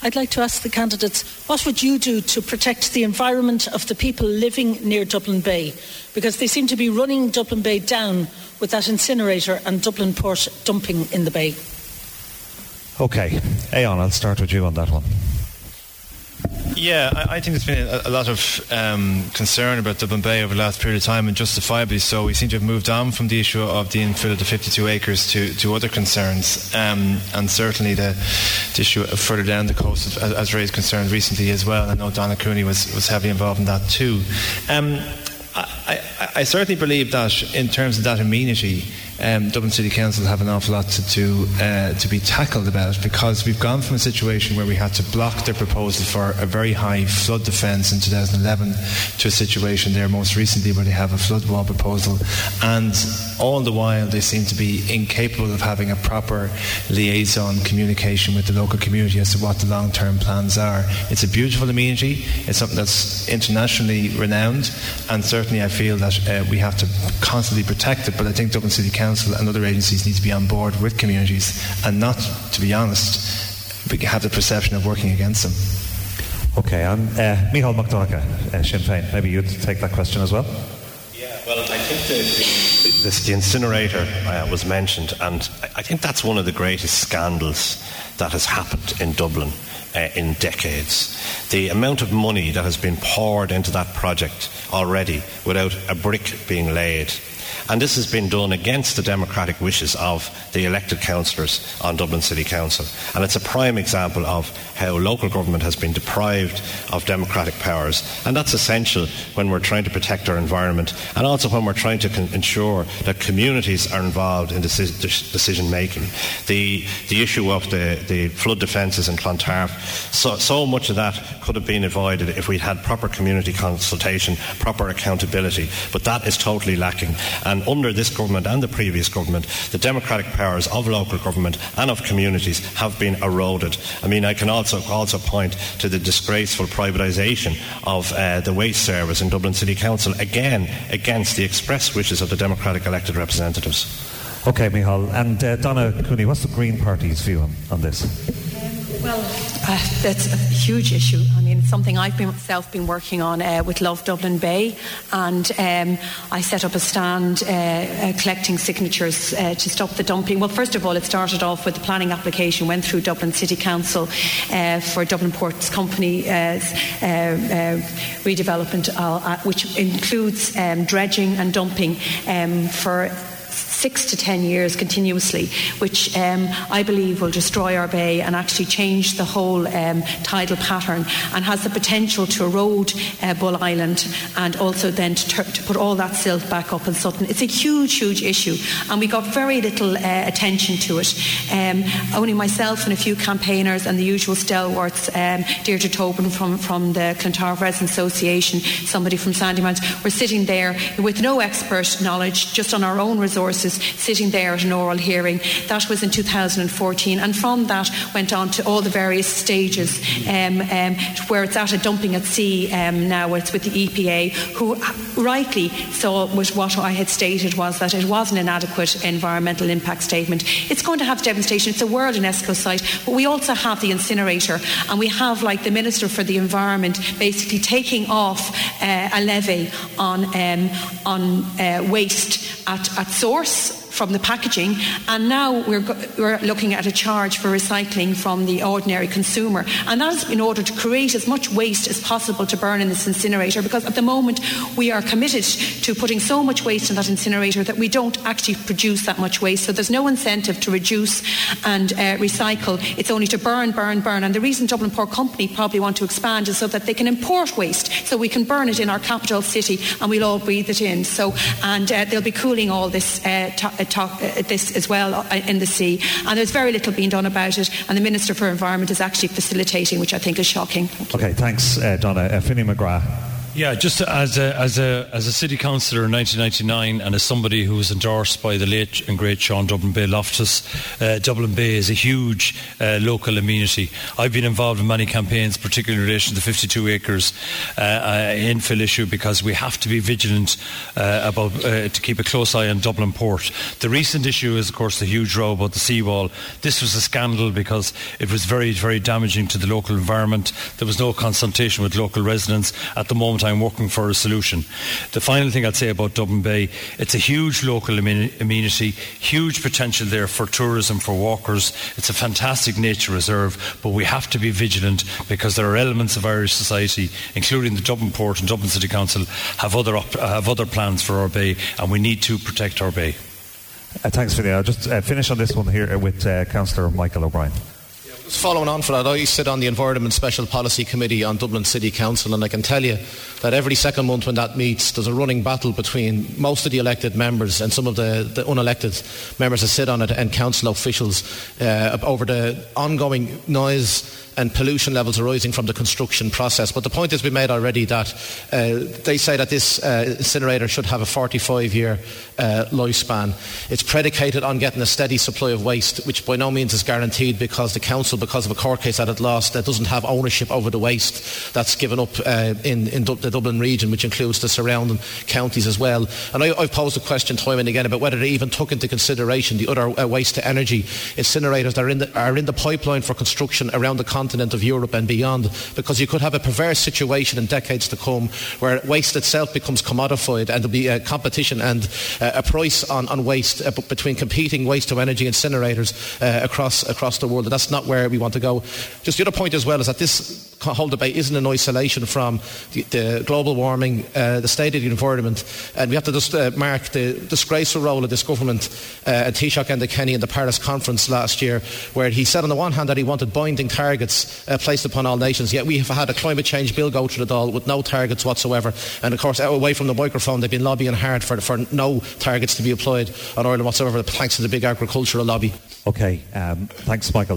I'd like to ask the candidates what would you do to protect the environment of the people living near Dublin Bay? Because they seem to be running Dublin Bay down with that incinerator and Dublin port dumping in the bay. Okay, Aodhán, I'll start with you on that one. Yeah, I, I, think there's been a, a lot of um, concern about Dublin Bay over the last period of time, and justifiably so. We seem to have moved on from the issue of the infill of the 52 acres to, to other concerns, um, and certainly the, the, issue further down the coast has, has, raised concerns recently as well. I know Donna Cooney was, was heavily involved in that too. Um, I, I, I, certainly believe that in terms of that amenity, um, Dublin City Council have an awful lot to to, uh, to be tackled about because we've gone from a situation where we had to block their proposal for a very high flood defence in 2011 to a situation there most recently where they have a flood wall proposal, and all the while they seem to be incapable of having a proper liaison communication with the local community as to what the long-term plans are. It's a beautiful amenity. It's something that's internationally renowned, and certainly I feel that uh, we have to constantly protect it. But I think Dublin City Council Council and other agencies need to be on board with communities and not, to be honest, have the perception of working against them. Okay, I'm uh, Micheál McDonagh, uh, Sinn Féin. Maybe you'd take that question as well. Yeah, well, I think the, the, the incinerator uh, was mentioned, and I think that's one of the greatest scandals that has happened in Dublin uh, in decades. The amount of money that has been poured into that project already without a brick being laid and this has been done against the democratic wishes of the elected councillors on Dublin City Council. And it's a prime example of how local government has been deprived of democratic powers. And that's essential when we're trying to protect our environment and also when we're trying to con- ensure that communities are involved in deci- decision making. The, the issue of the, the flood defences in Clontarf, so, so much of that could have been avoided if we'd had proper community consultation, proper accountability. But that is totally lacking. And under this government and the previous government, the democratic powers of local government and of communities have been eroded. I mean, I can also, also point to the disgraceful privatisation of uh, the waste service in Dublin City Council, again against the express wishes of the democratic elected representatives. Okay, Micheál. And uh, Donna Cooney, what's the Green Party's view on, on this? Well, uh, that's a huge issue. I mean, it's something I've been, myself been working on uh, with Love Dublin Bay, and um, I set up a stand uh, uh collecting signatures uh, to stop the dumping. Well, first of all, it started off with the planning application, went through Dublin City Council uh, for Dublin Ports Company redevelopment, which includes um, dredging and dumping um, for six to ten years continuously, which um, I believe will destroy our bay and actually change the whole um, tidal pattern and has the potential to erode uh, Bull Island and also then to, ter- to, put all that silt back up in Sutton. It's a huge, huge issue, and we got very little uh, attention to it. Um, only myself and a few campaigners and the usual stalwarts, um, Deirdre Tobin from, from the Clontarf Residents Association, somebody from Sandymount, were sitting there with no expert knowledge, just on our own resources sitting there at an oral hearing. That was in 2014, and from that went on to all the various stages um, um, where it's at a dumping at sea um, now. It's with the EPA, who rightly saw was what I had stated was that it wasn't an inadequate environmental impact statement. It's going to have devastation. It's a world UNESCO site, but we also have the incinerator, and we have, like the Minister for the Environment, basically taking off a levy on um, on uh, waste at, at source from the packaging, and now we're, we're looking at a charge for recycling from the ordinary consumer. And that is in order to create as much waste as possible to burn in this incinerator, because at the moment we are committed to putting so much waste in that incinerator that we don't actually produce that much waste. So there's no incentive to reduce and uh, recycle. It's only to burn, burn, burn. And the reason Dublin Port Company probably want to expand is so that they can import waste, so we can burn it in our capital city and we'll all breathe it in. So, and uh, they'll be cooling all this. Uh, t- talk, uh, this as well uh, in the sea. And there's very little being done about it. And the Minister for Environment is actually facilitating, which I think is shocking. Thank okay, thanks, uh, Donna. Uh, Finny McGrath. Yeah, just as a, as a, as a city councillor in 1999 and as somebody who was endorsed by the late and great Sean Dublin Bay Loftus, uh, Dublin Bay is a huge uh, local amenity. I've been involved in many campaigns, particularly in relation to the 52 acres uh, uh, infill issue, because we have to be vigilant uh, about uh, to keep a close eye on Dublin Port. The recent issue is, of course, the huge row about the seawall. This was a scandal because it was very, very damaging to the local environment. There was no consultation with local residents. At the moment, I'm working for a solution. The final thing I'd say about Dublin Bay, it's a huge local amenity, huge potential there for tourism, for walkers. It's a fantastic nature reserve, but we have to be vigilant because there are elements of Irish society, including the Dublin Port and Dublin City Council, have other, op- have other plans for our bay, and we need to protect our bay. Uh, thanks, Vinny. I'll just uh, finish on this one here with uh, Councillor Michael O'Brien. Following on from that, I sit on the Environment Special Policy Committee on Dublin City Council, and I can tell you that every second month when that meets, there's a running battle between most of the elected members and some of the, the unelected members that sit on it and council officials uh, over the ongoing noise and pollution levels arising from the construction process. But the point has been made already that uh, they say that this uh, incinerator should have a 45 year uh, lifespan. It's predicated on getting a steady supply of waste, which by no means is guaranteed because the council, because of a court case that it lost, that doesn't have ownership over the waste that's given up uh, in, in the Dublin region, which includes the surrounding counties as well. And I, have posed the question time and again about whether they even took into consideration the other uh, waste to energy incinerators that are in, the, are in the pipeline for construction around the continent continent of Europe and beyond, because you could have a perverse situation in decades to come where waste itself becomes commodified and there'll be a competition and uh, a price on, on waste uh, between competing waste to energy incinerators uh, across, across the world. And that's not where we want to go. Just the other point as well is that this whole debate isn't in isolation from the, the global warming, uh, the state of the environment, and we have to just uh, mark the disgraceful role of this government uh, and Taoiseach Enda Kenny in the Paris conference last year, where he said on the one hand that he wanted binding targets uh, placed upon all nations, yet we have had a climate change bill go through the Dáil with no targets whatsoever, and of course, away from the microphone, they've been lobbying hard for, for no targets to be applied on Ireland whatsoever, thanks to the big agricultural lobby. Okay, um, thanks, Michael.